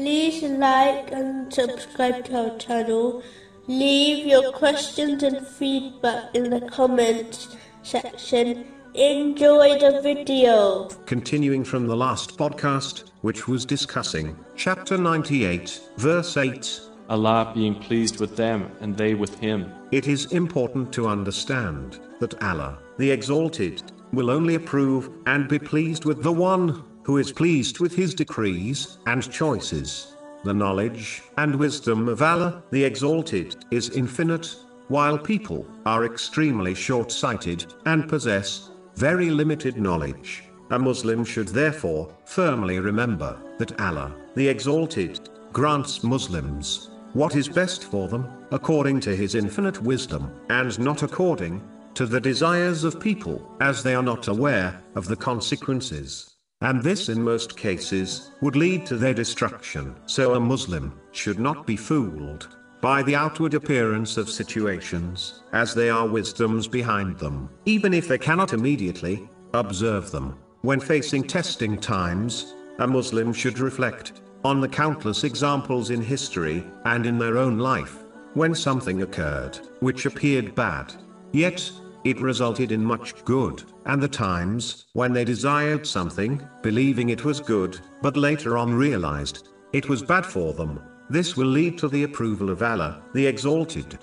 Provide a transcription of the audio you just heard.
like and subscribe to our channel. Leave your questions and feedback in the comments section. Enjoy the video. Continuing from the last podcast, which was discussing chapter 98, verse 8, Allah being pleased with them and they with him. it is important to understand that Allah, the Exalted, will only approve and be pleased with the one who is pleased with his decrees and choices. The knowledge and wisdom of Allah, the Exalted, is infinite, while people are extremely short sighted and possess very limited knowledge. A Muslim should therefore firmly remember that Allah, the Exalted, grants Muslims what is best for them, according to his infinite wisdom, and not according to the desires of people, as they are not aware of the consequences. And this in most cases would lead to their destruction. So a Muslim should not be fooled by the outward appearance of situations, as they are wisdoms behind them, even if they cannot immediately observe them. When facing testing times, a Muslim should reflect on the countless examples in history and in their own life when something occurred which appeared bad, yet it resulted in much good, and the times when they desired something, believing it was good, but later on realized it was bad for them. This will lead to the approval of Allah, the Exalted,